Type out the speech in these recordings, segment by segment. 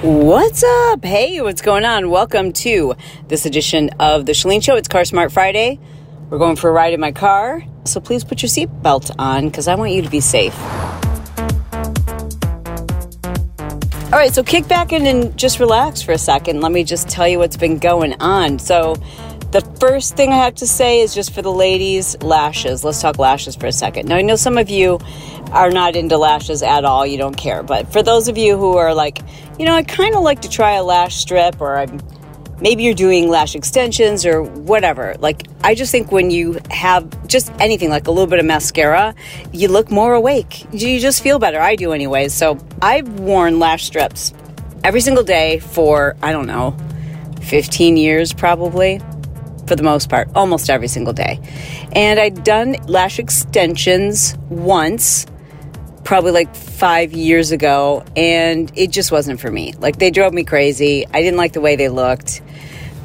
What's up? Hey, what's going on? Welcome to this edition of The Chalene Show. It's Car Smart Friday. We're going for a ride in my car, so please put your seatbelt on because I want you to be safe. All right, so kick back in and just relax for a second. Let me just tell you what's been going on. So, the first thing I have to say is just for the ladies, lashes. Let's talk lashes for a second. Now, I know some of you are not into lashes at all, you don't care. But for those of you who are like, you know, I kind of like to try a lash strip, or I'm, maybe you're doing lash extensions or whatever. Like, I just think when you have just anything like a little bit of mascara, you look more awake. You just feel better. I do, anyways. So I've worn lash strips every single day for, I don't know, 15 years probably for the most part, almost every single day. And I'd done lash extensions once, probably like five years ago, and it just wasn't for me. Like they drove me crazy. I didn't like the way they looked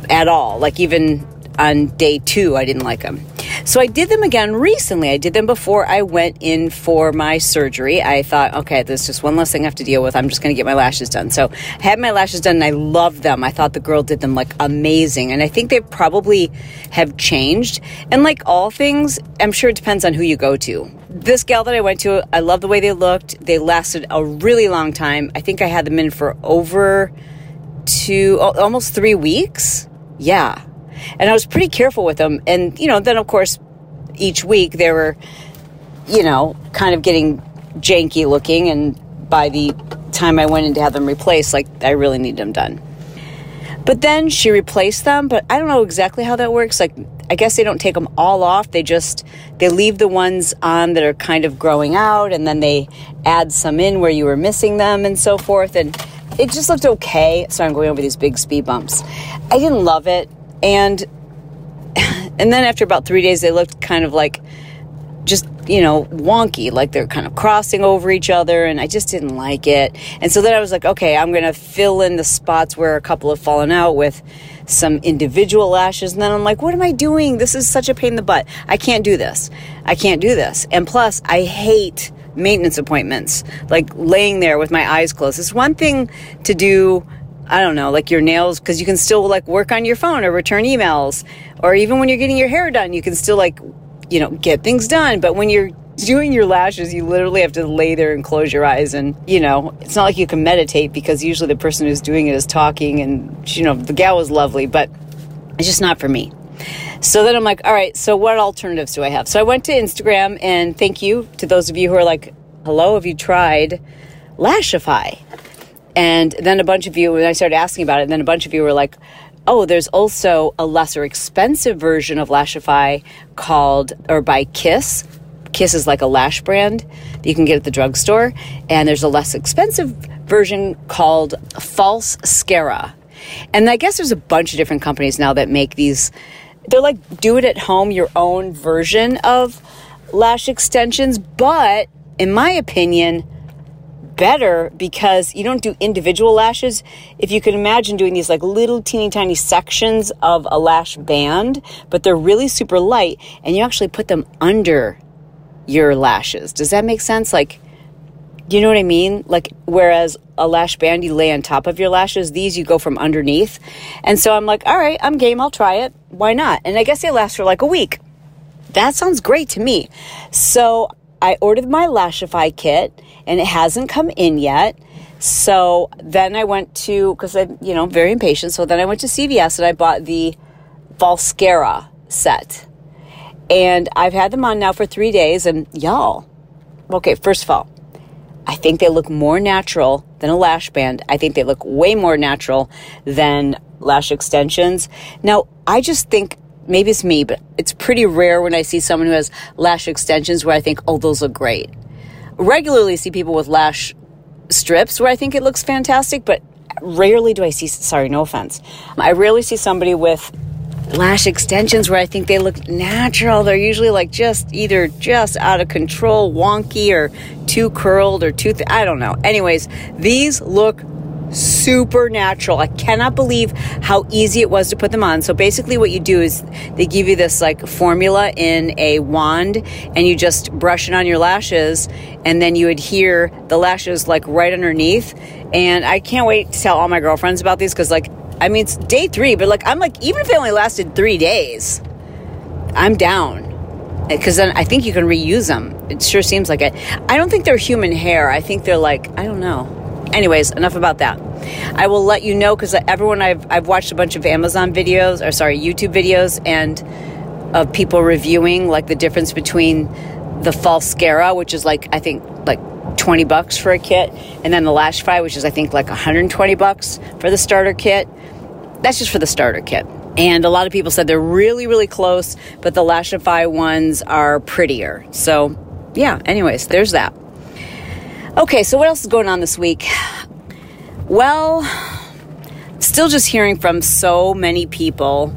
at all. Like even on day two, I didn't like them. So I did them again recently. I did them before I went in for my surgery. I thought, okay, there's just one less thing I have to deal with. I'm just going to get my lashes done. So I had my lashes done and I loved them. I thought the girl did them like amazing. And I think they probably have changed. And like all things, I'm sure it depends on who you go to. This gal that I went to, I love the way they looked. They lasted a really long time. I think I had them in for over two, almost three weeks. Yeah and I was pretty careful with them. And, you know, then of course, each week they were, you know, kind of getting janky looking. And by the time I went in to have them replaced, like I really need them done. But then she replaced them, but I don't know exactly how that works. Like, I guess they don't take them all off. They just they leave the ones on that are kind of growing out, and then they add some in where you were missing them, and so forth. And it just looked okay. So I'm going over these big speed bumps. I didn't love it and and then after about three days they looked kind of like just you know wonky like they're kind of crossing over each other and i just didn't like it. And so then i was like okay i'm gonna fill in the spots where a couple have fallen out with some individual lashes. And then i'm like what am i doing? This is such a pain in the butt. I can't do this. I can't do this. And plus i hate maintenance appointments like laying there with my eyes closed. It's one thing to do I don't know, like your nails, because you can still like work on your phone or return emails, or even when you're getting your hair done, you can still like, you know, get things done. But when you're doing your lashes, you literally have to lay there and close your eyes. And, you know, it's not like you can meditate because usually the person who's doing it is talking. And, you know, the gal was lovely, but it's just not for me. So then I'm like, all right, so what alternatives do I have? So I went to Instagram and thank you to those of you who are like, hello, have you tried Lashify? And then a bunch of you, when I started asking about it, then a bunch of you were like, oh, there's also a lesser expensive version of Lashify called, or by Kiss. Kiss is like a lash brand that you can get at the drugstore. And there's a less expensive version called Falscara. And I guess there's a bunch of different companies now that make these. They're like do it at home, your own version of lash extensions. But in my opinion, better because you don't do individual lashes. If you can imagine doing these like little teeny tiny sections of a lash band, but they're really super light and you actually put them under your lashes. Does that make sense? Like, you know what I mean? Like, whereas a lash band you lay on top of your lashes, these you go from underneath. And so I'm like, all right, I'm game, I'll try it. Why not? And I guess they last for like a week. That sounds great to me. So I ordered my Lashify kit and it hasn't come in yet. So then I went to, because I'm, you know, very impatient. So then I went to CVS and I bought the Falscara set. And I've had them on now for three days. And y'all, okay, first of all, I think they look more natural than a lash band. I think they look way more natural than lash extensions. Now, I just think maybe it's me, but it's pretty rare when I see someone who has lash extensions where I think, oh, those look great. Regularly see people with lash strips where I think it looks fantastic, but rarely do I see, sorry, no offense. I rarely see somebody with lash extensions where I think they look natural. They're usually like just either just out of control, wonky, or too curled or too, th- I don't know. Anyways, these look super natural. I cannot believe how easy it was to put them on. So basically, what you do is they give you this like formula in a wand, and you just brush it on your lashes, and then you adhere the lashes like right underneath. And I can't wait to tell all my girlfriends about these because, like, I mean, it's day three, but like, I'm like, even if they only lasted three days, I'm down eh, because then I think you can reuse them. It sure seems like it. I don't think they're human hair. I think they're like, I don't know. Anyways, enough about that. I will let you know because everyone I've, I've watched a bunch of Amazon videos, or sorry, YouTube videos, and of people reviewing like the difference between the Falscara, which is like, I think, like 20 bucks for a kit, and then the Lashify, which is, I think, like 120 bucks for the starter kit. That's just for the starter kit. And a lot of people said they're really, really close, but the Lashify ones are prettier. So, yeah, anyways, there's that. Okay, so what else is going on this week? Well, still just hearing from so many people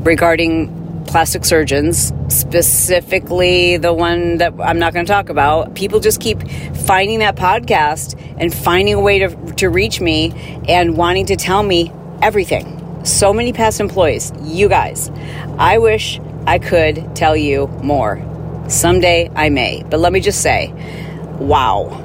regarding plastic surgeons, specifically the one that I'm not going to talk about. People just keep finding that podcast and finding a way to, to reach me and wanting to tell me everything so many past employees, you guys. I wish I could tell you more. Someday I may. But let me just say, wow.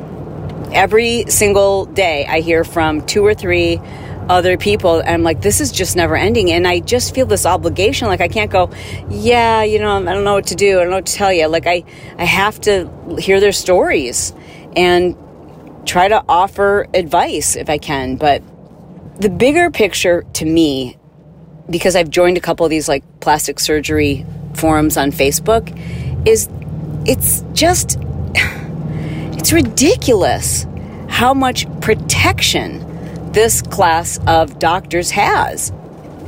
Every single day I hear from two or three other people and I'm like this is just never ending and I just feel this obligation like I can't go yeah you know I don't know what to do I don't know what to tell you like I I have to hear their stories and try to offer advice if I can but the bigger picture to me, because I've joined a couple of these like plastic surgery forums on Facebook, is it's just it's ridiculous how much protection this class of doctors has.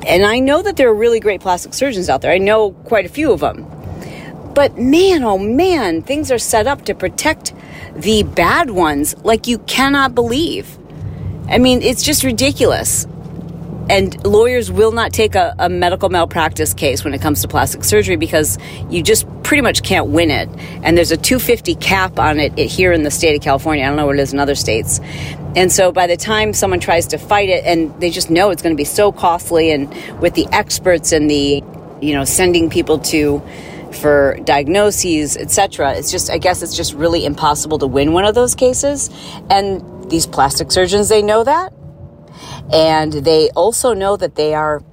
And I know that there are really great plastic surgeons out there. I know quite a few of them. But man, oh man, things are set up to protect the bad ones like you cannot believe. I mean, it's just ridiculous. And lawyers will not take a, a, medical malpractice case when it comes to plastic surgery because you just pretty much can't win it. And there's a 250 cap on it here in the state of California. I don't know what it is in other states. And so by the time someone tries to fight it, and they just know it's going to be so costly, and with the experts and the, you know, sending people to for diagnoses, etc. It's just, I guess, it's just really impossible to win one of those cases. And these plastic surgeons, they know that. And they also know that they are,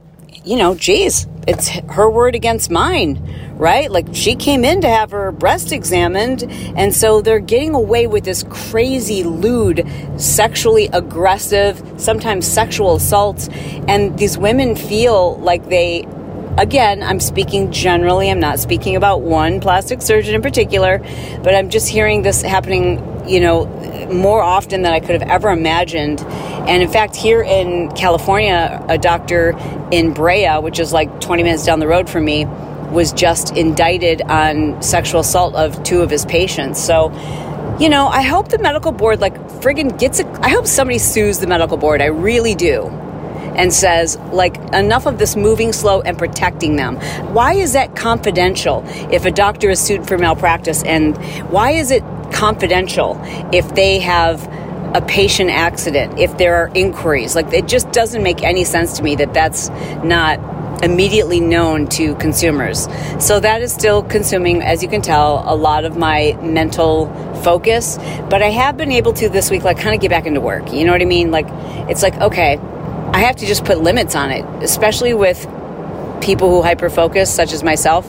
you know, geez, it's her word against mine, right? Like she came in to have her breast examined. And so they're getting away with this crazy, lewd, sexually aggressive, sometimes sexual assaults. And these women feel like they again, I'm speaking generally. I'm not speaking about one plastic surgeon in particular, but I'm just hearing this happening, you know, more often than I could have ever imagined. And in fact, here in California, a doctor in Brea, which is like 20 minutes down the road from me, was just indicted on sexual assault of two of his patients. So, you know, I hope the medical board, like, friggin' gets it. I hope somebody sues the medical board. I really do and says, like, enough of this moving slow and protecting them. Why is that confidential if a doctor is sued for malpractice? And why is it confidential if they have a patient accident, if there are inquiries? Like, it just doesn't make any sense to me that that's not immediately known to consumers. So that is still consuming, as you can tell, a lot of my mental focus. But I have been able to this week, like, kind of get back into work. You know what I mean? Like, it's like, okay, I have to just put limits on it, especially with people who hyper focus, such as myself.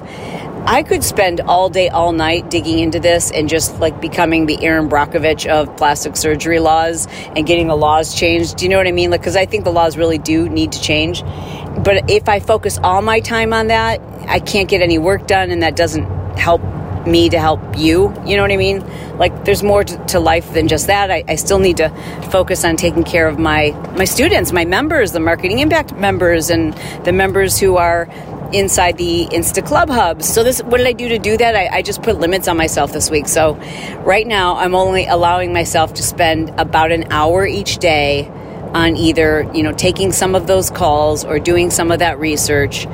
I could spend all day, all night digging into this and just like becoming the Erin Brockovich of plastic surgery laws and getting the laws changed. Do you know what I mean? Like, because I think the laws really do need to change. But if I focus all my time on that, I can't get any work done, and that doesn't help me to help you. You know what I mean? Like there's more to, to life than just that. I, I, still need to focus on taking care of my my students, my members, the marketing impact members, and the members who are inside the InstaClubHubs. So this, what did I do to do that? I, I just put limits on myself this week. So right now, I'm only allowing myself to spend about an hour each day on either you know taking some of those calls or doing some of that research,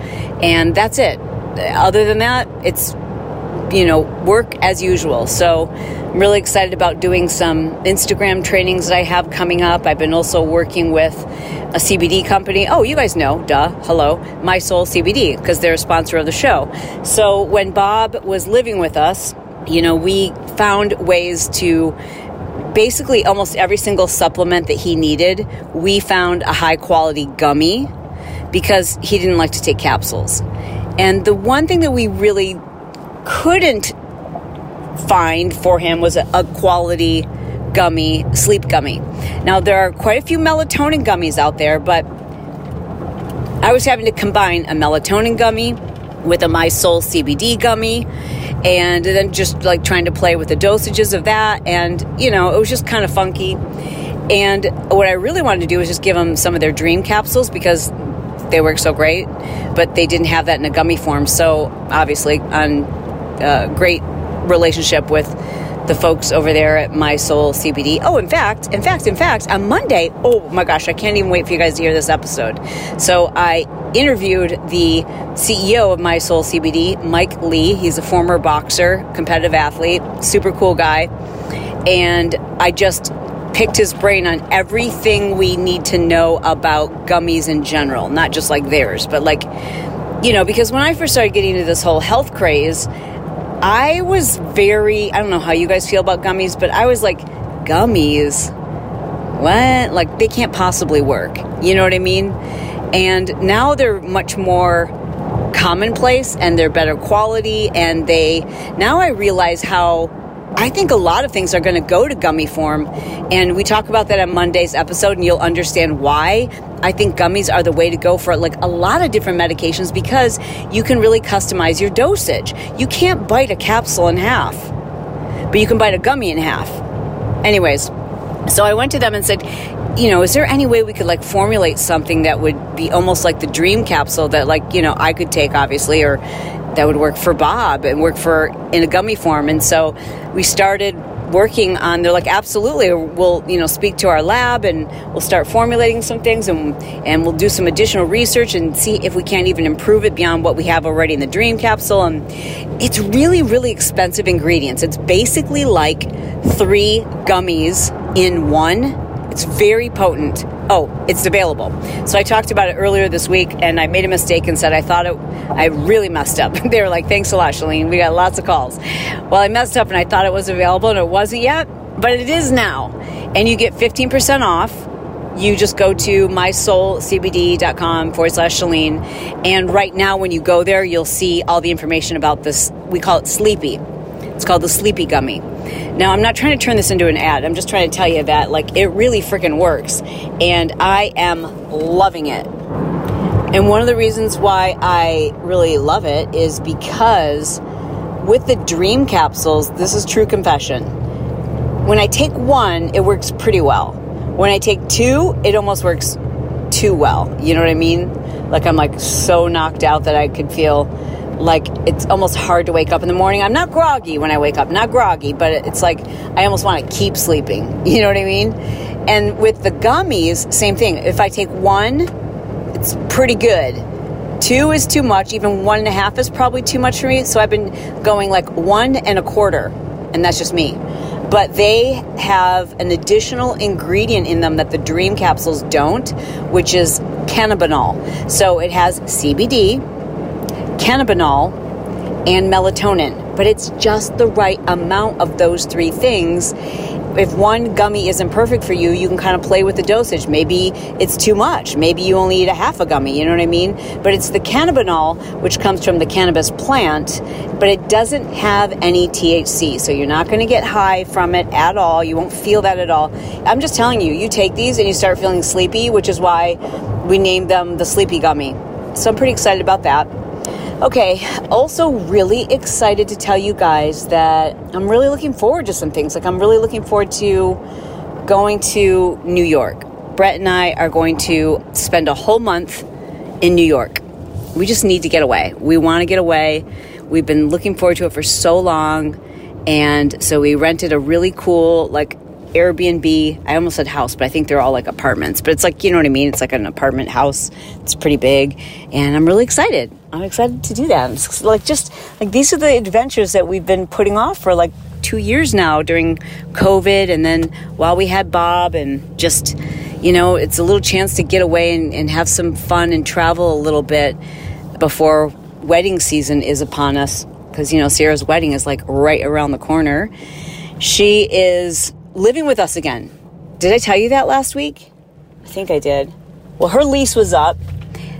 and that's it. Other than that, it's you know, work as usual. So I'm really excited about doing some Instagram trainings that I have coming up. I've been also working with a CBD company. Oh, you guys know, duh, hello, My Soul CBD, because they're a sponsor of the show. So when Bob was living with us, you know, we found ways to basically almost every single supplement that he needed, we found a high quality gummy because he didn't like to take capsules. And the one thing that we really couldn't find for him was a, a quality gummy, sleep gummy. Now, there are quite a few melatonin gummies out there, but I was having to combine a melatonin gummy with a My Soul CBD gummy and then just like trying to play with the dosages of that. And, you know, it was just kind of funky. And what I really wanted to do was just give them some of their dream capsules because they work so great, but they didn't have that in a gummy form. So, obviously, on a great relationship with the folks over there at My Soul CBD. Oh, in fact, in fact, in fact, on Monday, oh my gosh, I can't even wait for you guys to hear this episode. So I interviewed the CEO of My Soul CBD, Mike Lee. He's a former boxer, competitive athlete, super cool guy. And I just picked his brain on everything we need to know about gummies in general, not just like theirs, but like, you know, because when I first started getting into this whole health craze, I was very, I don't know how you guys feel about gummies, but I was like, gummies? What? Like, they can't possibly work. You know what I mean? And now they're much more commonplace and they're better quality. And they, now I realize how I think a lot of things are going to go to gummy form. And we talk about that on Monday's episode, and you'll understand why I think gummies are the way to go for like a lot of different medications because you can really customize your dosage. You can't bite a capsule in half, but you can bite a gummy in half. Anyways, so I went to them and said, you know, is there any way we could like formulate something that would be almost like the dream capsule that like, you know, I could take obviously or that would work for Bob and work for in a gummy form. And so we started working on they're like absolutely we'll you know speak to our lab and we'll start formulating some things and and we'll do some additional research and see if we can't even improve it beyond what we have already in the dream capsule and it's really really expensive ingredients it's basically like three gummies in one it's very potent. Oh, it's available. So I talked about it earlier this week and I made a mistake and said I thought it, I really messed up. they were like, thanks a lot, Chalene. We got lots of calls. Well, I messed up and I thought it was available and it wasn't yet, but it is now. And you get 15% off. You just go to mysoulcbd.com forward slash Chalene. And right now, when you go there, you'll see all the information about this. We call it Sleepi. It's called the Sleepi Gummy. Now, I'm not trying to turn this into an ad. I'm just trying to tell you that, like, it really freaking works. And I am loving it. And one of the reasons why I really love it is because with the dream capsules, this is true confession. When I take one, it works pretty well. When I take two, it almost works too well. You know what I mean? Like, I'm like so knocked out that I could feel like it's almost hard to wake up in the morning. I'm not groggy when I wake up, not groggy, but it's like I almost want to keep sleeping. You know what I mean? And with the gummies, same thing. If I take one, it's pretty good. Two is too much. Even one and a half is probably too much for me. So I've been going like one and a quarter, and that's just me. But they have an additional ingredient in them that the dream capsules don't, which is cannabinol. So it has CBD, cannabinol, and melatonin. But it's just the right amount of those three things. If one gummy isn't perfect for you, you can kind of play with the dosage. Maybe it's too much. Maybe you only eat a half a gummy, you know what I mean? But it's the cannabinol, which comes from the cannabis plant, but it doesn't have any THC. So you're not going to get high from it at all. You won't feel that at all. I'm just telling you, you take these and you start feeling sleepy, which is why we named them the Sleepi Gummy. So I'm pretty excited about that. Okay, also really excited to tell you guys that I'm really looking forward to some things. Like, I'm really looking forward to going to New York. Bret and I are going to spend a whole month in New York. We just need to get away. We want to get away. We've been looking forward to it for so long. And so we rented a really cool, like, Airbnb. I almost said house, but I think they're all like apartments. But it's like, you know what I mean? It's like an apartment house. It's pretty big. And I'm really excited. I'm excited to do that. like just like these are the adventures that we've been putting off for like two years now during COVID, and then while we had Bob, and just you know, it's a little chance to get away and, and have some fun and travel a little bit before wedding season is upon us. Because you know, Sierra's wedding is like right around the corner. She is living with us again. Did I tell you that last week? I think I did. Well, her lease was up.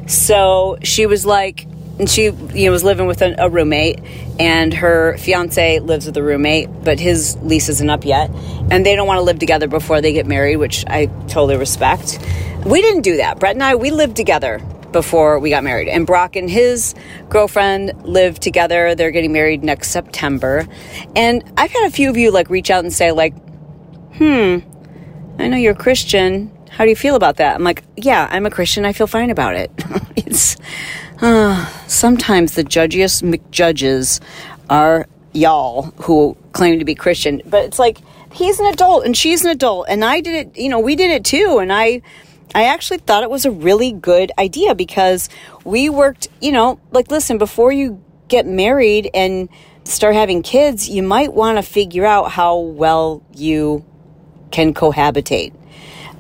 So she was like, and she you know was living with a, a, roommate and her fiance lives with a roommate but his lease isn't up yet. And they don't want to live together before they get married which i totally respect. We didn't do that. Bret and i we lived together before we got married. And brock and his girlfriend live together. They're getting married next september. And i've had a few of you like reach out and say like hmm i know you're a christian. How do you feel about that? I'm like yeah i'm a christian. I feel fine about it. It's uh, sometimes the judgiest McJudges are y'all who claim to be Christian, but it's like he's an adult and she's an adult, and I did it. You know, we did it too, and I. I actually thought it was a really good idea because we worked, you know, like listen, before you get married and start having kids, you might want to figure out how well you can cohabitate.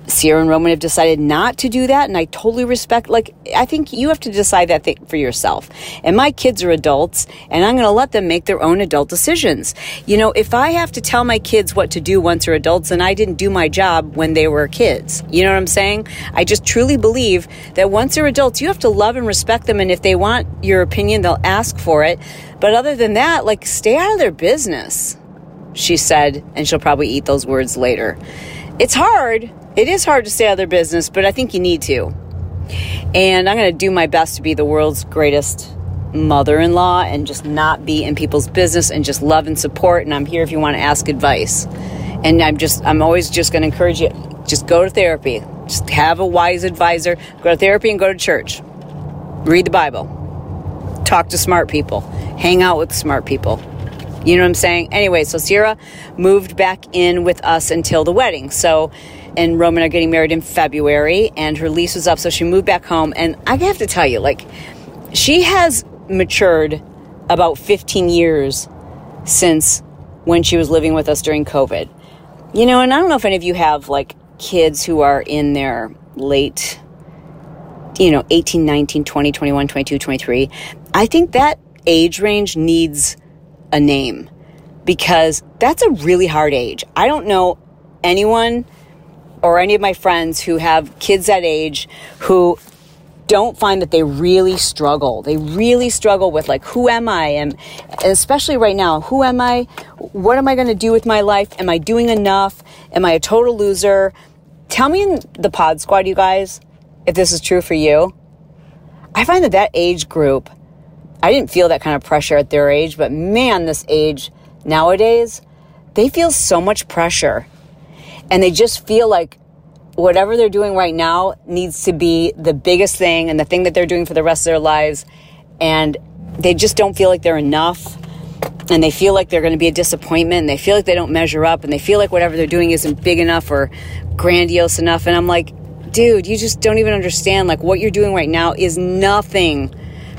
Sierra and Roman have decided not to do that, and I totally respect. Like, I think you have to decide that thing for yourself. And my kids are adults, and I'm going to let them make their own adult decisions. You know, if I have to tell my kids what to do once they're adults, and I didn't do my job when they were kids, you know what I'm saying? I just truly believe that once they're adults, you have to love and respect them, and if they want your opinion, they'll ask for it. But other than that, like, stay out of their business, she said, and she'll probably eat those words later. It's hard it is hard to stay out of their business, but I think you need to. And I'm going to do my best to be the world's greatest mother in law and just not be in people's business and just love and support. And I'm here if you want to ask advice. And I'm just, I'm always just going to encourage you just go to therapy. Just have a wise advisor. Go to therapy and go to church. Read the Bible. Talk to smart people. Hang out with smart people. You know what I'm saying? Anyway, so Sierra moved back in with us until the wedding. So and Roman are getting married in February, and her lease was up, so she moved back home. And I have to tell you, like, she has matured about 15 years since when she was living with us during COVID. You know, and I don't know if any of you have like kids who are in their late, you know, 18, 19, 20, 21, 22, 23. I think that age range needs a name because that's a really hard age. I don't know anyone or any of my friends who have kids that age who don't find that they really struggle. They really struggle with like, who am I? And especially right now, who am I? What am I going to do with my life? Am I doing enough? Am I a total loser? Tell me in the pod squad, you guys, if this is true for you. I find that that age group, I didn't feel that kind of pressure at their age, but man, this age nowadays, they feel so much pressure and they just feel like whatever they're doing right now needs to be the biggest thing and the thing that they're doing for the rest of their lives. And they just don't feel like they're enough. And they feel like they're going to be a disappointment. And they feel like they don't measure up. And they feel like whatever they're doing isn't big enough or grandiose enough. And I'm like, dude, you just don't even understand. Like, what you're doing right now is nothing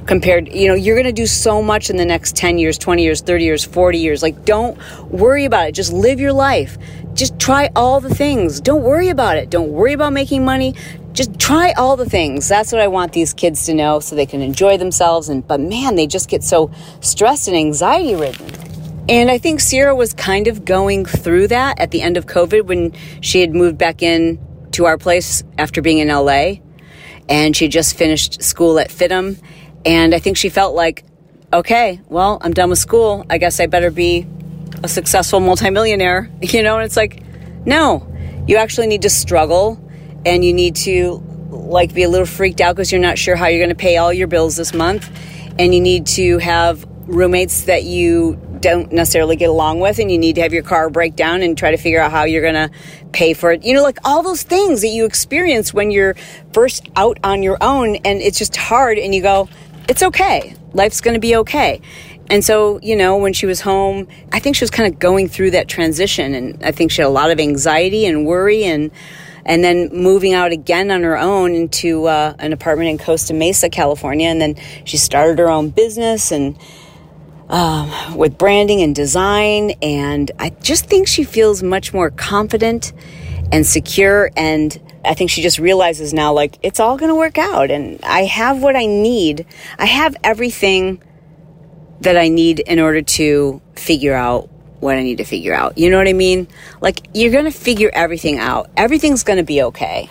compared you know you're going to do so much in the next 10 years 20 years 30 years 40 years like don't worry about it just live your life just try all the things. Don't worry about it. Don't worry about making money. Just try all the things. That's what I want these kids to know so they can enjoy themselves. And but man, they just get so stressed and anxiety ridden. And I think Sierra was kind of going through that at the end of COVID when she had moved back in to our place after being in LA. And she just finished school at FIDM. And I think she felt like, okay, well, I'm done with school. I guess I better be a successful multimillionaire, you know, and it's like, no, you actually need to struggle and you need to like be a little freaked out because you're not sure how you're going to pay all your bills this month. And you need to have roommates that you don't necessarily get along with and you need to have your car break down and try to figure out how you're going to pay for it. You know, like all those things that you experience when you're first out on your own and it's just hard and you go, it's okay. Life's going to be okay. And so, you know, when she was home, I think she was kind of going through that transition. And I think she had a lot of anxiety and worry. And, and then moving out again on her own into uh, an apartment in Costa Mesa, California. And then she started her own business and um, with branding and design. And I just think she feels much more confident and secure. And I think she just realizes now, like, it's all going to work out. And I have what I need. I have everything that I need in order to figure out what I need to figure out. You know what I mean? Like, you're going to figure everything out. Everything's going to be okay.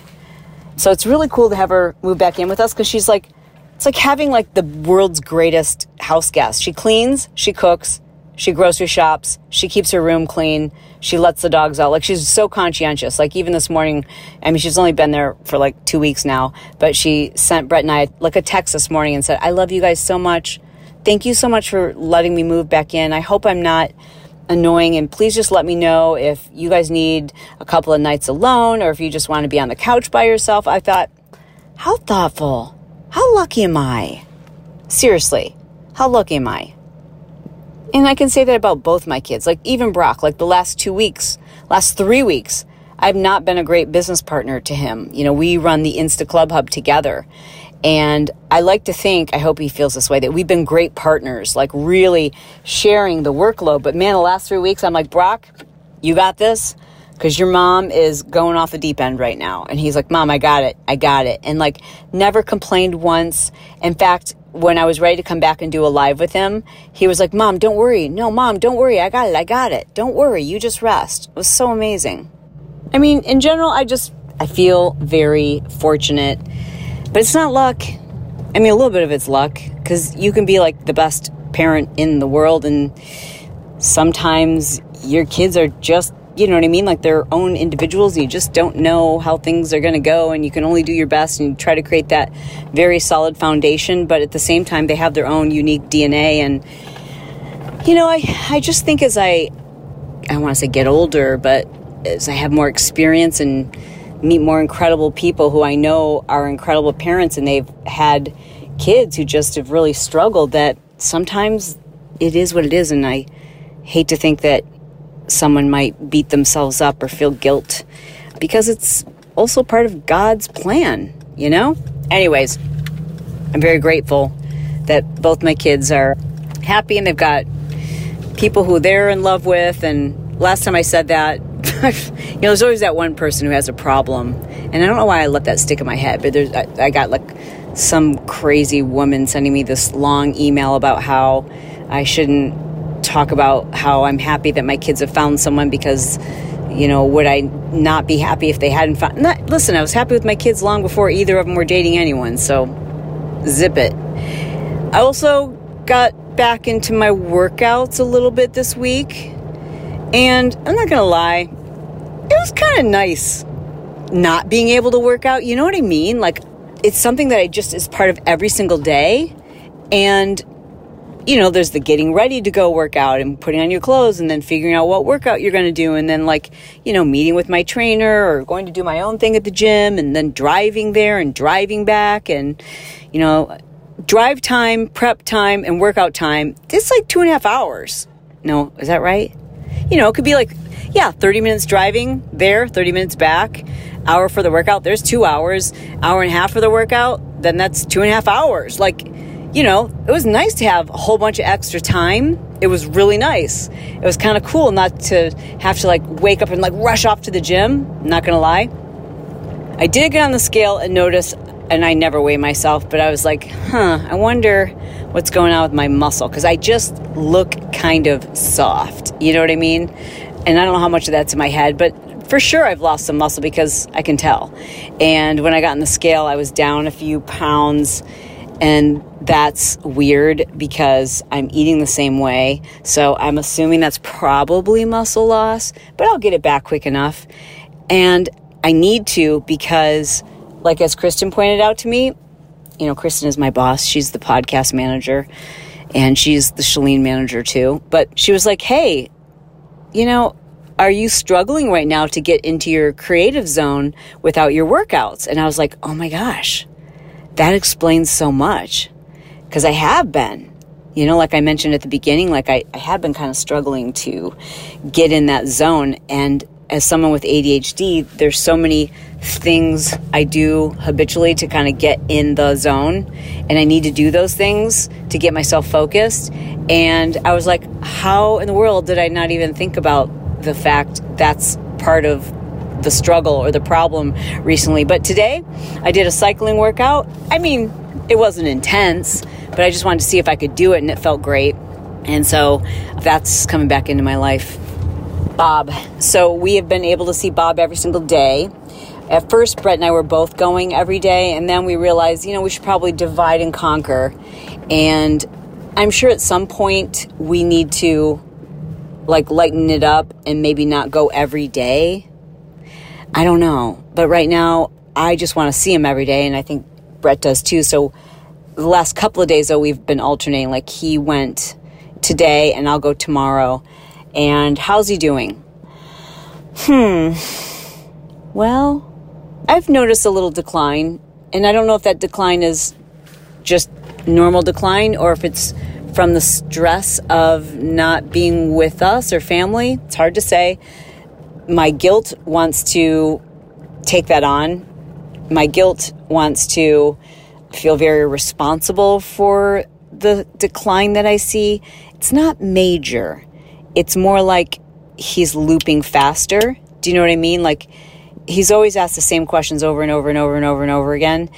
So it's really cool to have her move back in with us because she's like, it's like having like the world's greatest house guest. She cleans, she cooks, she grocery shops, she keeps her room clean, she lets the dogs out. Like she's so conscientious. Like even this morning, I mean, she's only been there for like two weeks now, but she sent Bret and I like a text this morning and said, I love you guys so much. Thank you so much for letting me move back in. I hope I'm not annoying and please just let me know if you guys need a couple of nights alone or if you just want to be on the couch by yourself. I thought, how thoughtful. How lucky am I? Seriously, how lucky am I? And I can say that about both my kids. Like even Brock, like the last two weeks, last three weeks, I've not been a great business partner to him. You know, we run the InstaClubHub together. And I like to think, I hope he feels this way, that we've been great partners, like really sharing the workload. But man, the last three weeks, I'm like, Brock, you got this because your mom is going off the deep end right now. And he's like, Mom, I got it. I got it. And like, never complained once. In fact, when I was ready to come back and do a live with him, he was like, Mom, don't worry. No, Mom, don't worry. I got it. I got it. Don't worry. You just rest. It was so amazing. I mean, in general, I just, I feel very fortunate, but it's not luck. I mean, a little bit of it's luck because you can be like the best parent in the world and sometimes your kids are just you know what I mean? Like their own individuals. You just don't know how things are going to go, and you can only do your best and you try to create that very solid foundation. But at the same time, they have their own unique DNA. And, you know, I, I just think as I, I want to say get older, but as I have more experience and meet more incredible people who I know are incredible parents and they've had kids who just have really struggled, that sometimes it is what it is. And I hate to think that someone might beat themselves up or feel guilt because it's also part of God's plan, you know? Anyways, I'm very grateful that both my kids are happy and they've got people who they're in love with. And last time I said that, you know, there's always that one person who has a problem. And I don't know why I let that stick in my head, but there's, I, I got like some crazy woman sending me this long email about how I shouldn't talk about how I'm happy that my kids have found someone because, you know, would I not be happy if they hadn't found? Not, listen, I was happy with my kids long before either of them were dating anyone, so zip it. I also got back into my workouts a little bit this week, and I'm not gonna lie, it was kind of nice not being able to work out. You know what I mean? Like, it's something that I just is part of every single day. And you know, there's the getting ready to go work out and putting on your clothes and then figuring out what workout you're going to do. And then, like, you know, meeting with my trainer or going to do my own thing at the gym and then driving there and driving back and, you know, drive time, prep time, and workout time. It's like two and a half hours. No, is that right? You know, it could be like, yeah, 30 minutes driving there, 30 minutes back, hour for the workout. There's two hours, hour and a half for the workout. Then that's two and a half hours. Like, you know, it was nice to have a whole bunch of extra time. It was really nice. It was kind of cool not to have to like wake up and like rush off to the gym. I'm not gonna lie. I did get on the scale and notice, and I never weigh myself, but I was like, huh, I wonder what's going on with my muscle because I just look kind of soft. You know what I mean? And I don't know how much of that's in my head, but for sure I've lost some muscle because I can tell. And when I got on the scale, I was down a few pounds and that's weird because I'm eating the same way. So I'm assuming that's probably muscle loss, but I'll get it back quick enough. And I need to because, like as Kristen pointed out to me, you know, Kristen is my boss. She's the podcast manager and she's the Chalene manager too. But she was like, hey, you know, are you struggling right now to get into your creative zone without your workouts? And I was like, oh my gosh that explains so much because I have been. You know, like I mentioned at the beginning, like I, I have been kind of struggling to get in that zone. And as someone with ADHD, there's so many things I do habitually to kind of get in the zone. And I need to do those things to get myself focused. And I was like, how in the world did I not even think about the fact that's part of the struggle or the problem recently? But today I did a cycling workout. I mean, it wasn't intense, but I just wanted to see if I could do it and it felt great. And so that's coming back into my life. Bob. So we have been able to see Bob every single day. At first, Bret and I were both going every day, and then we realized, you know, we should probably divide and conquer. And I'm sure at some point we need to like lighten it up and maybe not go every day. I don't know. But right now, I just want to see him every day, and I think Bret does too. So the last couple of days, though, we've been alternating. Like he went today, and I'll go tomorrow. And how's he doing? Hmm. Well, I've noticed a little decline, and I don't know if that decline is just normal decline or if it's from the stress of not being with us or family. It's hard to say. My guilt wants to take that on. My guilt wants to feel very responsible for the decline that I see. It's not major. It's more like he's looping faster. Do you know what I mean? Like he's always asked the same questions over and over and over and over and over again.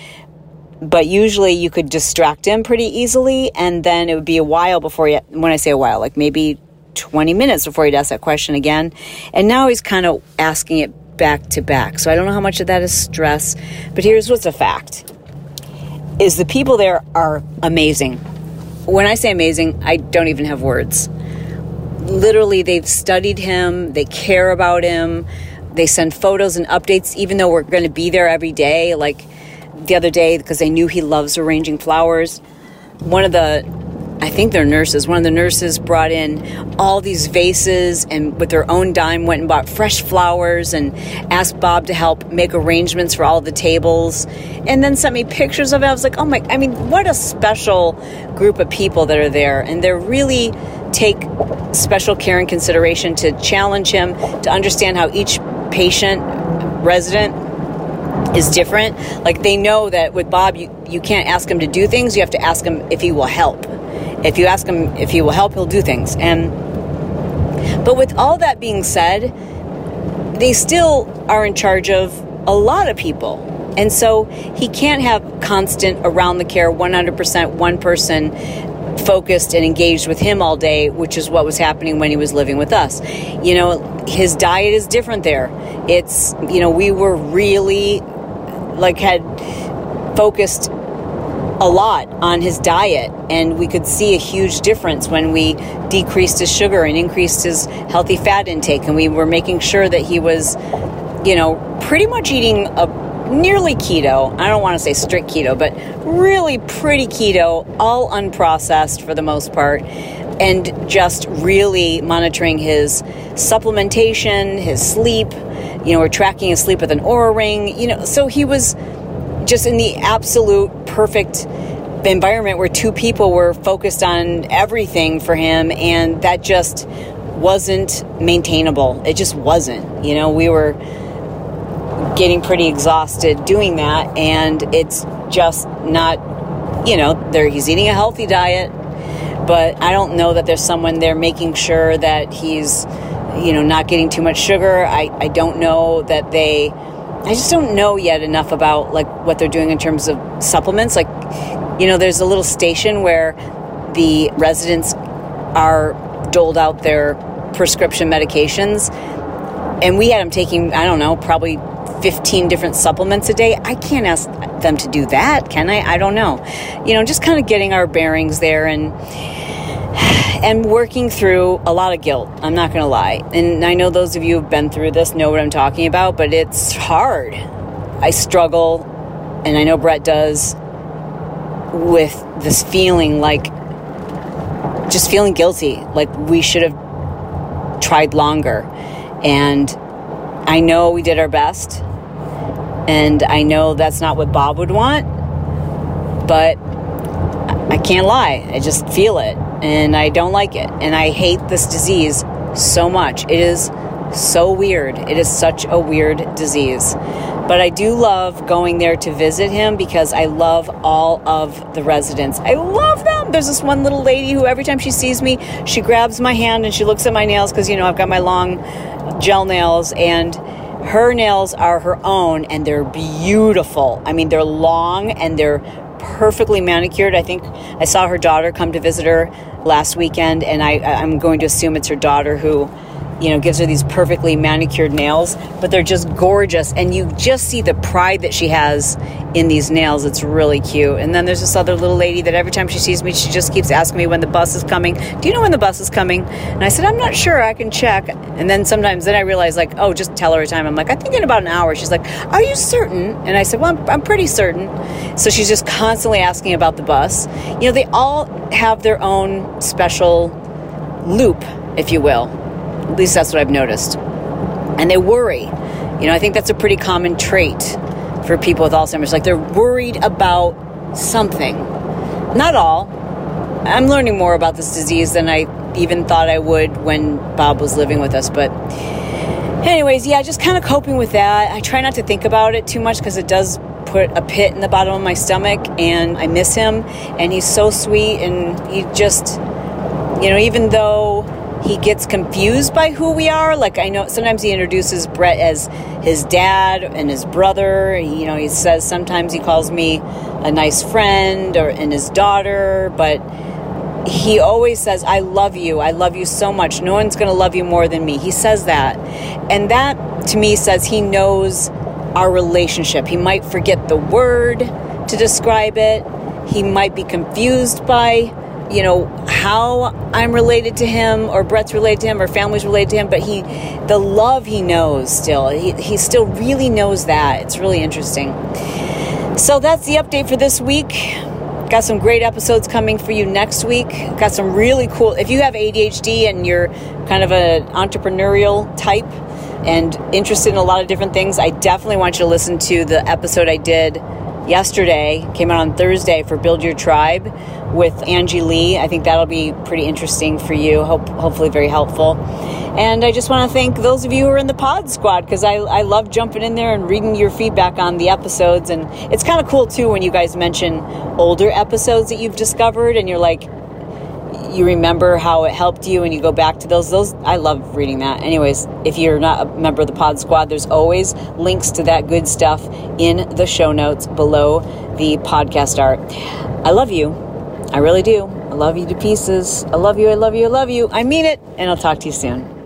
But usually you could distract him pretty easily, and then it would be a while before you, when I say a while, like maybe 20 minutes before he'd ask that question again. And now he's kind of asking it back to back. So I don't know how much of that is stress, but here's what's a fact is the people there are amazing. When I say amazing, I don't even have words. Literally, they've studied him, they care about him, they send photos and updates, even though we're going to be there every day. Like the other day, because they knew he loves arranging flowers. One of the I think they're nurses. One of the nurses brought in all these vases and with their own dime went and bought fresh flowers and asked Bob to help make arrangements for all the tables and then sent me pictures of it. I was like, oh my, I mean, what a special group of people that are there. And they're really take special care and consideration to challenge him, to understand how each patient, resident, is different. Like they know that with Bob, you, you can't ask him to do things, you have to ask him if he will help. If you ask him if he will help, he'll do things. And but with all that being said, they still are in charge of a lot of people. And so he can't have constant around the care 100% one person focused and engaged with him all day, which is what was happening when he was living with us. You know, his diet is different there. It's, you know, we were really like had focused a lot on his diet, and we could see a huge difference when we decreased his sugar and increased his healthy fat intake. And we were making sure that he was, you know, pretty much eating a nearly keto. I don't want to say strict keto, but really pretty keto, all unprocessed for the most part, and just really monitoring his supplementation, his sleep. You know, we're tracking his sleep with an Oura ring. You know, so he was just in the absolute perfect environment where two people were focused on everything for him, and that just wasn't maintainable. It just wasn't. You know, we were getting pretty exhausted doing that, and it's just not. You know, there he's eating a healthy diet, but I don't know that there's someone there making sure that he's, you know, not getting too much sugar. I, I don't know that they I just don't know yet enough about like what they're doing in terms of supplements. Like, you know, there's a little station where the residents are doled out their prescription medications, and we had them taking I don't know probably 15 different supplements a day. I can't ask them to do that, can I? I don't know. You know, just kind of getting our bearings there and and working through a lot of guilt. I'm not going to lie. And I know those of you who've been through this know what I'm talking about, but it's hard. I struggle, and I know Bret does, with this feeling like just feeling guilty, like we should have tried longer. And I know we did our best, and I know that's not what Bob would want, but I can't lie. I just feel it and I don't like it. And I hate this disease so much. It is So weird. It is such a weird disease. But I do love going there to visit him because I love all of the residents. I love them. There's this one little lady who every time she sees me, she grabs my hand and she looks at my nails because, you know, I've got my long gel nails and her nails are her own and they're beautiful. I mean, they're long and they're perfectly manicured. I think I saw her daughter come to visit her last weekend, and I, I'm going to assume it's her daughter who you know, gives her these perfectly manicured nails, but they're just gorgeous. And you just see the pride that she has in these nails. It's really cute. And then there's this other little lady that every time she sees me, she just keeps asking me when the bus is coming. Do you know when the bus is coming? And I said, I'm not sure. I can check. And then sometimes, then I realize, like, oh, just tell her a time. I'm like, I think in about an hour. She's like, Are you certain? And I said, Well, I'm, I'm pretty certain. So she's just constantly asking about the bus. You know, they all have their own special loop, if you will at least that's what I've noticed. And they worry. You know, I think that's a pretty common trait for people with Alzheimer's. Like they're worried about something. Not all. I'm learning more about this disease than I even thought I would when Bob was living with us. But, anyways, yeah, just kind of coping with that. I try not to think about it too much because it does put a pit in the bottom of my stomach, and I miss him. And he's so sweet, and he just, you know, even though he gets confused by who we are. Like I know sometimes he introduces Bret as his dad and his brother. You know, he says sometimes he calls me a nice friend or and his daughter, but he always says, I love you. I love you so much. No one's going to love you more than me. He says that. And that to me says he knows our relationship. He might forget the word to describe it. He might be confused by you know how I'm related to him or Bret's related to him or family's related to him, but he the love he knows still. He he still really knows that. It's really interesting. So that's the update for this week. Got some great episodes coming for you next week. Got some really cool if you have ADHD and you're kind of an entrepreneurial type and interested in a lot of different things, I definitely want you to listen to the episode I did yesterday, came out on Thursday for Build Your Tribe with Angie Lee. I think that'll be pretty interesting for you, Hope, hopefully, very helpful. And I just want to thank those of you who are in the pod squad because I, I love jumping in there and reading your feedback on the episodes. And it's kind of cool too when you guys mention older episodes that you've discovered and you're like, you remember how it helped you and you go back to those those I love reading that. Anyways, if you're not a member of the Pod Squad, there's always links to that good stuff in the show notes below the podcast art. I love you. I really do. I love you to pieces. I love you. I love you. I love you. I mean it. And I'll talk to you soon.